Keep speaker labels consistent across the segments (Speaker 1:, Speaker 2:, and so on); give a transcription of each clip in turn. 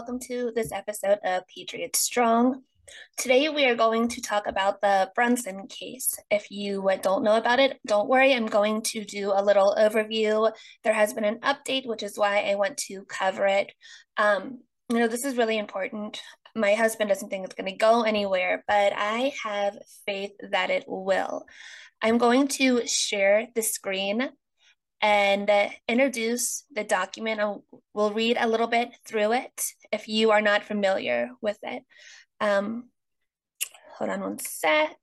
Speaker 1: Welcome to this episode of Patriot Strong. Today, we are going to talk about the Brunson case. If you don't know about it, don't worry. I'm going to do a little overview. There has been an update, which is why I want to cover it. Um, you know, this is really important. My husband doesn't think it's going to go anywhere, but I have faith that it will. I'm going to share the screen and introduce the document. I'll, we'll read a little bit through it if you are not familiar with it. Um, hold on one sec.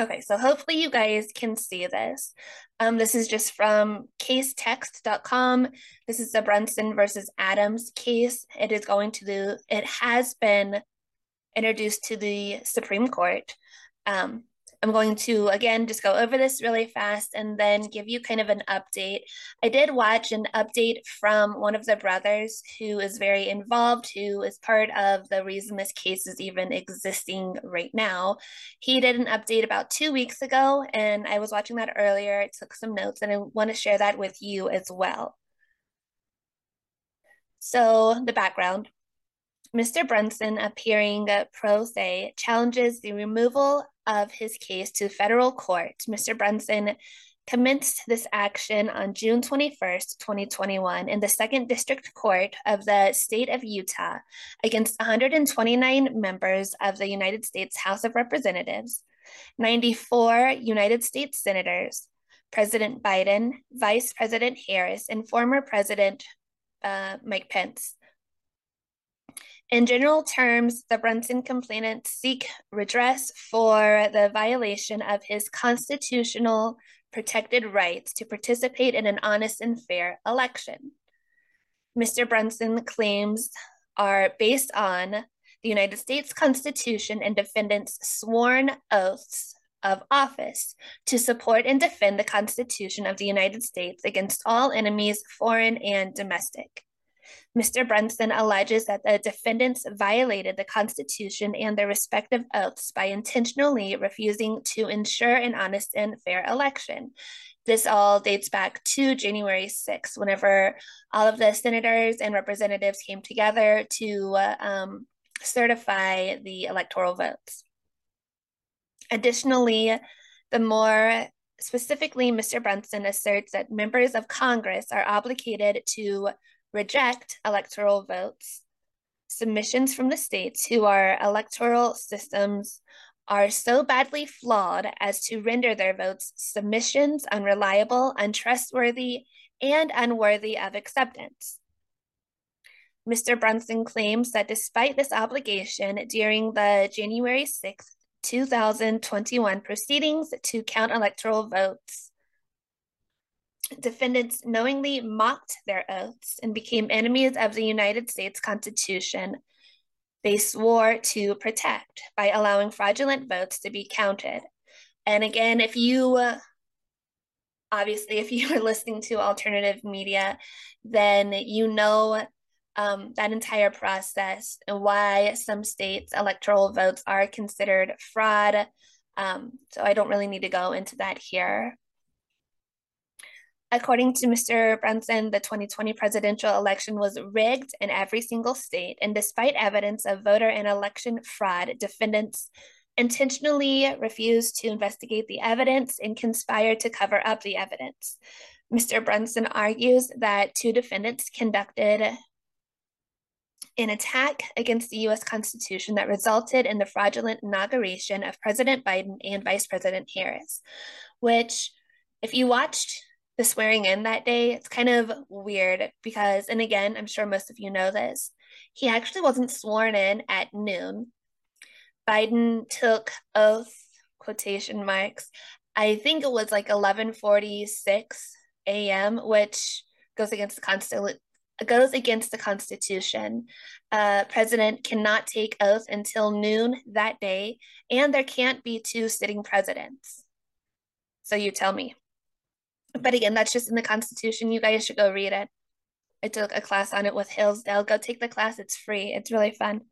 Speaker 1: Okay, so hopefully you guys can see this. Um, this is just from casetext.com. This is the Brunson versus Adams case. It is going to the, it has been introduced to the Supreme Court. Um, I'm going to again just go over this really fast and then give you kind of an update. I did watch an update from one of the brothers who is very involved, who is part of the reason this case is even existing right now. He did an update about two weeks ago, and I was watching that earlier. I took some notes, and I want to share that with you as well. So, the background. Mr. Brunson, appearing pro se, challenges the removal of his case to federal court. Mr. Brunson commenced this action on June 21st, 2021, in the Second District Court of the state of Utah against 129 members of the United States House of Representatives, 94 United States senators, President Biden, Vice President Harris, and former President uh, Mike Pence. In general terms, the Brunson complainants seek redress for the violation of his constitutional protected rights to participate in an honest and fair election. Mr. Brunson claims are based on the United States Constitution and defendants' sworn oaths of office to support and defend the Constitution of the United States against all enemies, foreign and domestic. Mr. Brunson alleges that the defendants violated the Constitution and their respective oaths by intentionally refusing to ensure an honest and fair election. This all dates back to January 6th, whenever all of the senators and representatives came together to uh, um, certify the electoral votes. Additionally, the more specifically, Mr. Brunson asserts that members of Congress are obligated to reject electoral votes, submissions from the states who our electoral systems are so badly flawed as to render their votes submissions unreliable, untrustworthy, and unworthy of acceptance. Mr. Brunson claims that despite this obligation during the January 6, 2021 proceedings to count electoral votes, defendants knowingly mocked their oaths and became enemies of the United States Constitution they swore to protect by allowing fraudulent votes to be counted. And again, if you obviously, if you are listening to alternative media, then you know um, that entire process and why some states' electoral votes are considered fraud. Um, so I don't really need to go into that here. According to Mr. Brunson, the 2020 presidential election was rigged in every single state, and despite evidence of voter and election fraud, defendants intentionally refused to investigate the evidence and conspired to cover up the evidence. Mr. Brunson argues that two defendants conducted an attack against the US Constitution that resulted in the fraudulent inauguration of President Biden and Vice President Harris, which, if you watched the swearing in that day, it's kind of weird because, and again, I'm sure most of you know this, he actually wasn't sworn in at noon. Biden took oath, quotation marks, I think it was like 1146 a.m., which goes against the Constitution goes against the Constitution. Uh, president cannot take oath until noon that day, and there can't be two sitting presidents. So you tell me. But again, that's just in the Constitution. You guys should go read it. I took a class on it with Hillsdale. Go take the class. It's free. It's really fun.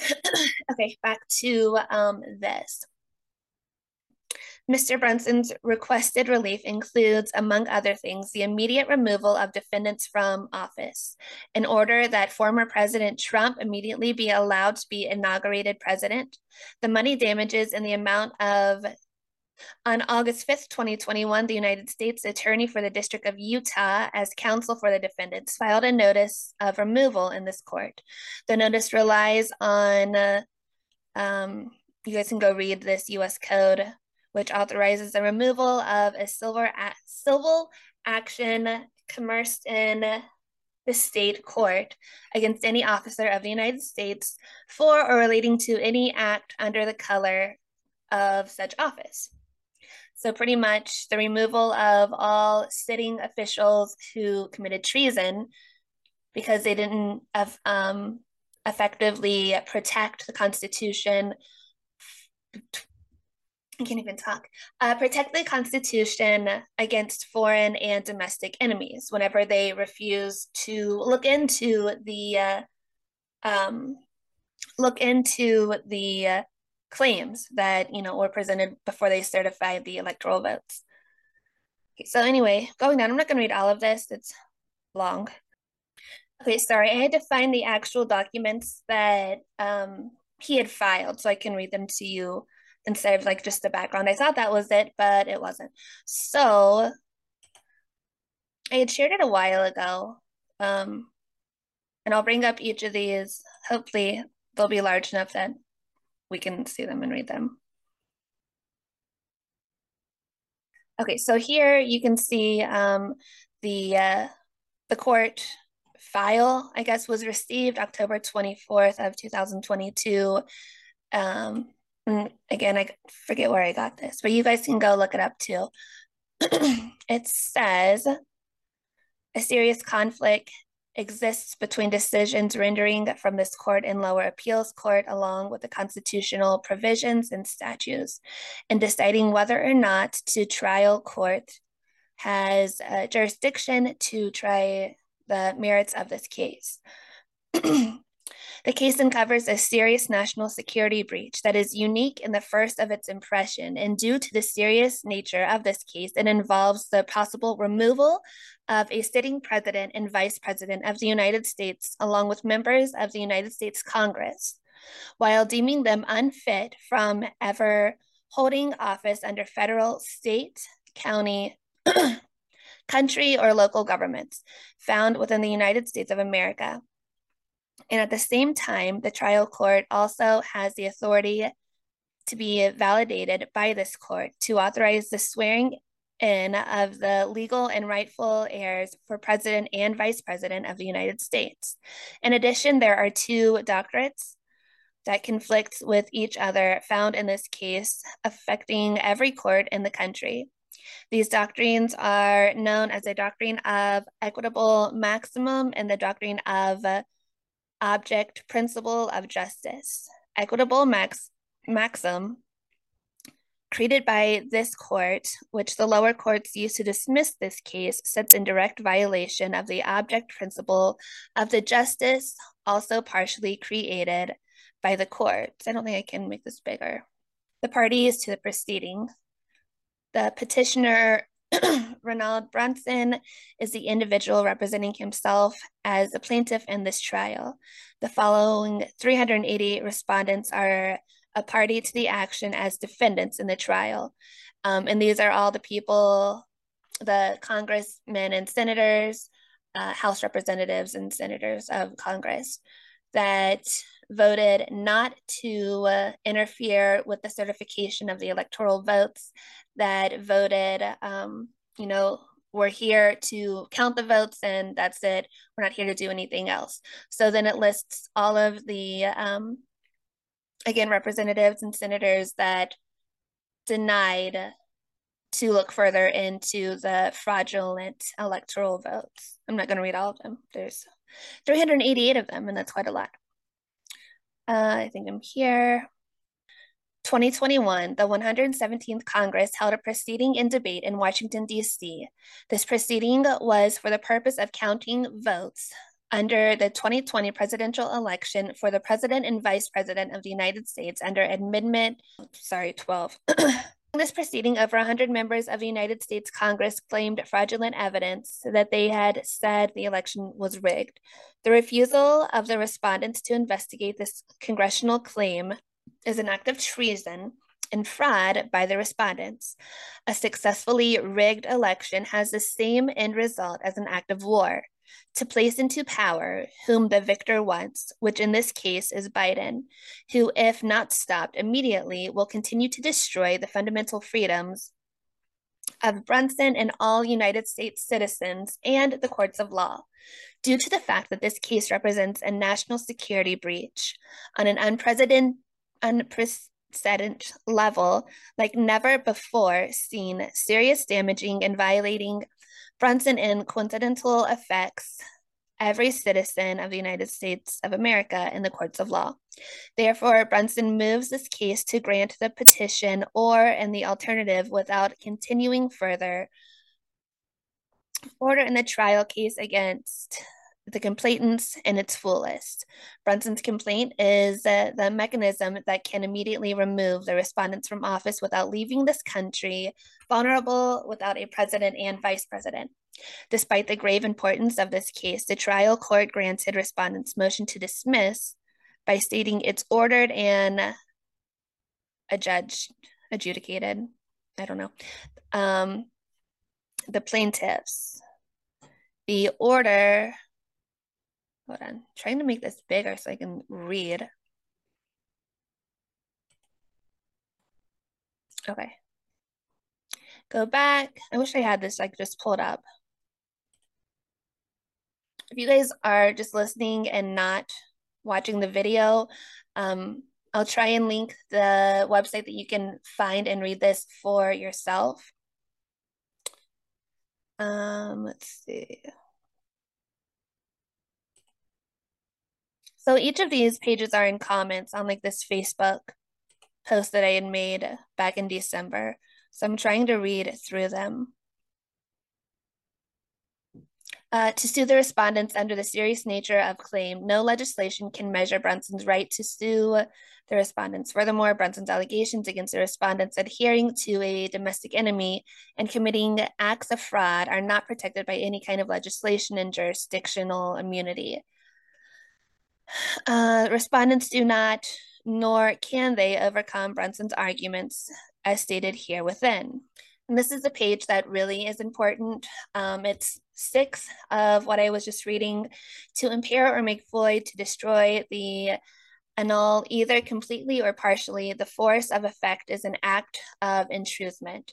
Speaker 1: okay, back to um, this. Mr. Brunson's requested relief includes, among other things, the immediate removal of defendants from office in order that former President Trump immediately be allowed to be inaugurated president, the money damages in the amount of on August 5th, 2021, the United States Attorney for the District of Utah, as counsel for the defendants, filed a notice of removal in this court. The notice relies on, uh, um, you guys can go read this U.S. Code which authorizes the removal of a silver civil action commenced in the state court against any officer of the United States for or relating to any act under the color of such office. So, pretty much the removal of all sitting officials who committed treason because they didn't um, effectively protect the Constitution I can't even talk. Uh, protect the Constitution against foreign and domestic enemies whenever they refuse to look into the uh, um, look into the uh, claims that you know were presented before they certified the electoral votes. Okay, so anyway, going down, I'm not going to read all of this. It's long. Okay, sorry, I had to find the actual documents that um, he had filed so I can read them to you instead of like just the background. I thought that was it, but it wasn't. So I had shared it a while ago. Um, and I'll bring up each of these. Hopefully they'll be large enough that we can see them and read them. Okay, so here you can see um, the uh, the court file, I guess, was received October 24th of 2022. Um, again, I forget where I got this, but you guys can go look it up too. it says a serious conflict exists between decisions rendering from this court and lower appeals court, along with the constitutional provisions and statutes, in deciding whether or not to trial court has uh, jurisdiction to try the merits of this case. The case uncovers a serious national security breach that is unique in the first of its impression. And due to the serious nature of this case, it involves the possible removal of a sitting president and vice president of the United States, along with members of the United States Congress, while deeming them unfit from ever holding office under federal, state, county, country, or local governments found within the United States of America. And at the same time, the trial court also has the authority to be validated by this court to authorize the swearing in of the legal and rightful heirs for president and vice president of the United States. In addition, there are two doctorates that conflict with each other found in this case, affecting every court in the country. These doctrines are known as the doctrine of equitable maximum and the doctrine of object principle of justice. Equitable max, maxim created by this court, which the lower courts used to dismiss this case, sits in direct violation of the object principle of the justice also partially created by the courts. I don't think I can make this bigger. The parties to the proceeding. The petitioner Ronald Brunson is the individual representing himself as the plaintiff in this trial. The following 380 respondents are a party to the action as defendants in the trial. Um, and these are all the people, the congressmen and senators, uh, House representatives and senators of Congress that voted not to uh, interfere with the certification of the electoral votes that voted, um, you know, we're here to count the votes and that's it. We're not here to do anything else. So then it lists all of the, um, again, representatives and senators that denied to look further into the fraudulent electoral votes. I'm not going to read all of them. There's 388 of them, and that's quite a lot. Uh, I think I'm here. 2021, the 117th Congress held a proceeding in debate in Washington, D.C. This proceeding was for the purpose of counting votes under the 2020 presidential election for the president and vice president of the United States under Amendment, sorry, 12. In this proceeding, over 100 members of the United States Congress claimed fraudulent evidence that they had said the election was rigged. The refusal of the respondents to investigate this congressional claim is an act of treason and fraud by the respondents. A successfully rigged election has the same end result as an act of war to place into power whom the victor wants, which in this case is Biden, who, if not stopped immediately, will continue to destroy the fundamental freedoms of Brunson and all United States citizens and the courts of law, due to the fact that this case represents a national security breach on an unprecedented, unprecedented level like never before seen, serious damaging and violating Brunson in coincidental affects every citizen of the United States of America in the courts of law. Therefore, Brunson moves this case to grant the petition or, in the alternative, without continuing further, order in the trial case against the complainants in its fullest. Brunson's complaint is uh, the mechanism that can immediately remove the respondents from office without leaving this country vulnerable without a president and vice president. Despite the grave importance of this case, the trial court granted respondents' motion to dismiss by stating it's ordered and a judge adjudicated. I don't know. Um, the plaintiffs. The order Hold on, trying to make this bigger so I can read. Okay. Go back. I wish I had this like just pulled up. If you guys are just listening and not watching the video, um, I'll try and link the website that you can find and read this for yourself. Um, let's see. So each of these pages are in comments on like this Facebook post that I had made back in December. So I'm trying to read through them. Uh, to sue the respondents under the serious nature of claim, no legislation can measure Brunson's right to sue the respondents. Furthermore, Brunson's allegations against the respondents adhering to a domestic enemy and committing acts of fraud are not protected by any kind of legislation and jurisdictional immunity. Uh, respondents do not, nor can they, overcome Brunson's arguments as stated here within. And this is a page that really is important. Um, it's six of what I was just reading to impair or make void, to destroy the annul either completely or partially. The force of effect is an act of intruthment.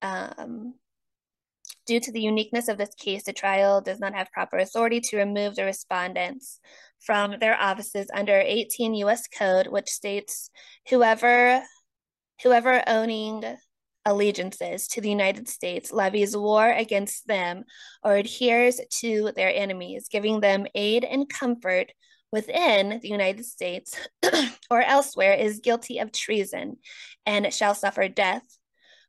Speaker 1: Um, Due to the uniqueness of this case, the trial does not have proper authority to remove the respondents from their offices under 18 U.S. Code, which states whoever whoever owning allegiances to the United States levies war against them or adheres to their enemies, giving them aid and comfort within the United States or elsewhere is guilty of treason and shall suffer death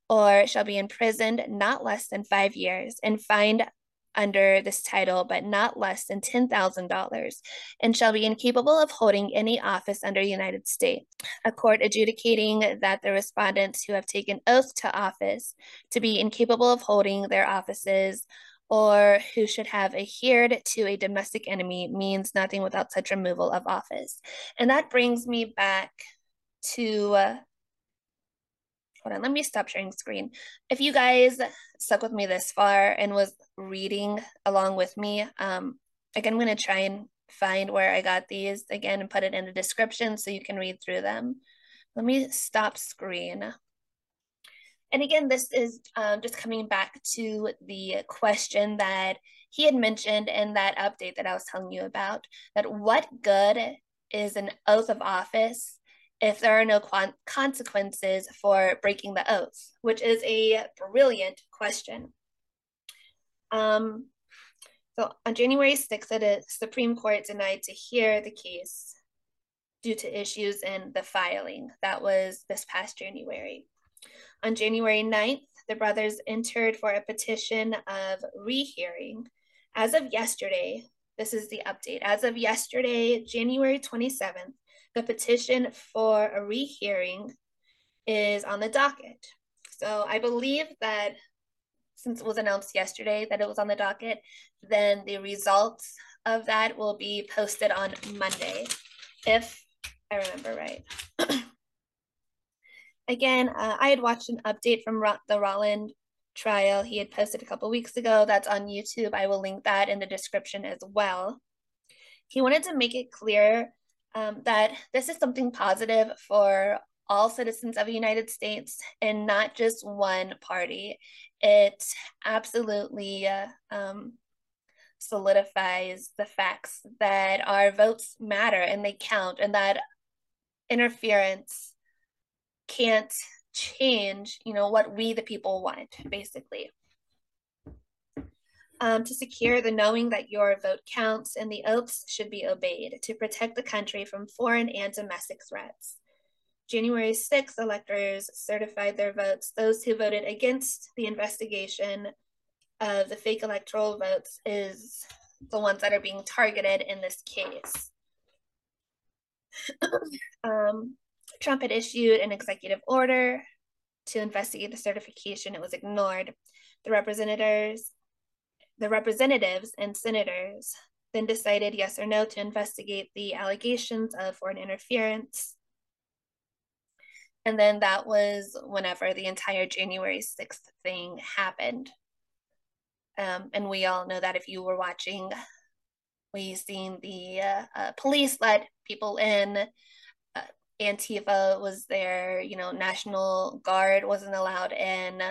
Speaker 1: or shall be imprisoned not less than five years and fined under this title, but not less than $10,000, and shall be incapable of holding any office under the United States. A court adjudicating that the respondents who have taken oath to office to be incapable of holding their offices or who should have adhered to a domestic enemy means nothing without such removal of office. And that brings me back to uh, hold on, let me stop sharing screen. If you guys stuck with me this far and was reading along with me, um, again, I'm going to try and find where I got these again and put it in the description so you can read through them. Let me stop screen. And again, this is um, just coming back to the question that he had mentioned in that update that I was telling you about, that what good is an oath of office if there are no consequences for breaking the oath, which is a brilliant question. Um, so on January 6th, the Supreme Court denied to hear the case due to issues in the filing. That was this past January. On January 9th, the brothers entered for a petition of rehearing. As of yesterday, this is the update. As of yesterday, January 27th, the petition for a rehearing is on the docket. So I believe that since it was announced yesterday that it was on the docket, then the results of that will be posted on Monday, if I remember right. Again, uh, I had watched an update from Ro- the Raland trial he had posted a couple weeks ago. That's on YouTube. I will link that in the description as well. He wanted to make it clear um, that this is something positive for all citizens of the United States and not just one party. It absolutely um, solidifies the facts that our votes matter and they count, and that interference can't change, you know, what we the people want, basically. Um, to secure the knowing that your vote counts and the oaths should be obeyed to protect the country from foreign and domestic threats. January 6th, electors certified their votes. Those who voted against the investigation of the fake electoral votes is the ones that are being targeted in this case. um, Trump had issued an executive order to investigate the certification. It was ignored. The representatives, the representatives and senators then decided yes or no to investigate the allegations of foreign interference. And then that was whenever the entire January 6th thing happened. Um, and we all know that if you were watching, we seen the uh, uh, police let people in. Uh, Antifa was there. You know, National Guard wasn't allowed in.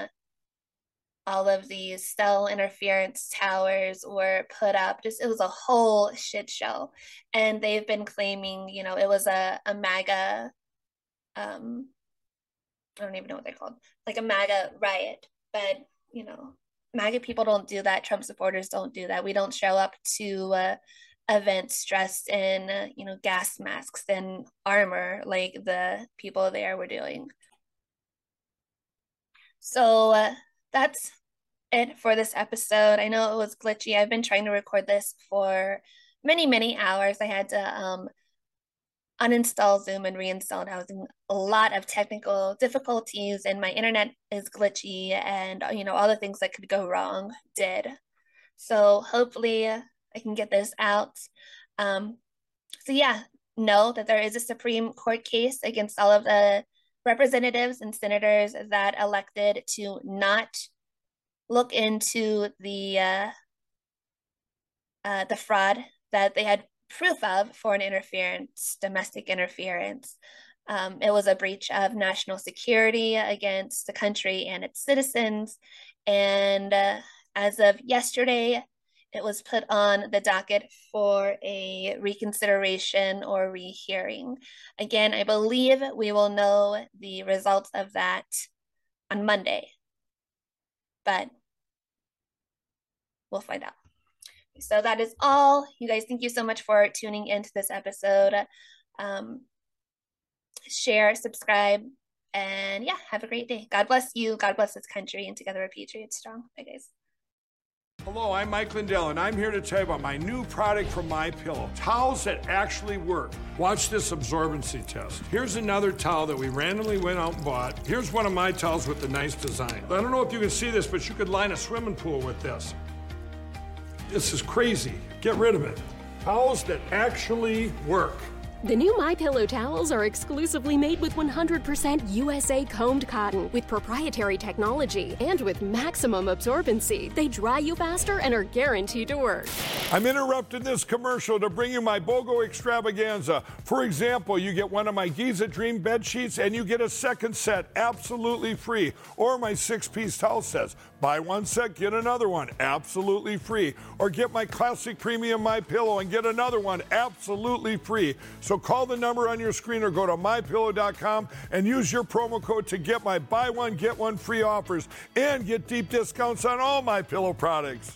Speaker 1: All of these cell interference towers were put up. Just it was a whole shit show, and they've been claiming, you know, it was a a MAGA. Um, I don't even know what they're called, like a MAGA riot, but you know, MAGA people don't do that. Trump supporters don't do that. We don't show up to uh, events dressed in, uh, you know, gas masks and armor like the people there were doing. So uh, that's it for this episode. I know it was glitchy. I've been trying to record this for many, many hours. I had to um, uninstall Zoom and reinstall it. I was in a lot of technical difficulties and my internet is glitchy and you know all the things that could go wrong did. So hopefully I can get this out. Um, so yeah, know that there is a Supreme Court case against all of the representatives and senators that elected to not look into the uh, uh, the fraud that they had proof of foreign interference, domestic interference. Um, it was a breach of national security against the country and its citizens. And uh, as of yesterday, it was put on the docket for a reconsideration or rehearing. Again, I believe we will know the results of that on Monday, but we'll find out. So that is all. You guys, thank you so much for tuning into this episode. Um, share, subscribe, and yeah, have a great day. God bless you. God bless this country. And together we're Patriots strong. Bye, guys.
Speaker 2: Hello, I'm Mike Lindell, and I'm here to tell you about my new product from My Pillow: towels that actually work. Watch this absorbency test. Here's another towel that we randomly went out and bought. Here's one of my towels with the nice design. I don't know if you can see this, but you could line a swimming pool with this. This is crazy. Get rid of it. Towels that actually work.
Speaker 3: The new My Pillow towels are exclusively made with 100% USA combed cotton with proprietary technology and with maximum absorbency. They dry you faster and are guaranteed to work.
Speaker 2: I'm interrupting this commercial to bring you my BOGO extravaganza. For example, you get one of my Giza Dream bed sheets and you get a second set absolutely free, or my six-piece towel sets. Buy one set, get another one absolutely free, or get my classic premium My Pillow and get another one absolutely free. So call the number on your screen or go to mypillow.com and use your promo code to get my buy one get one free offers and get deep discounts on all my pillow products.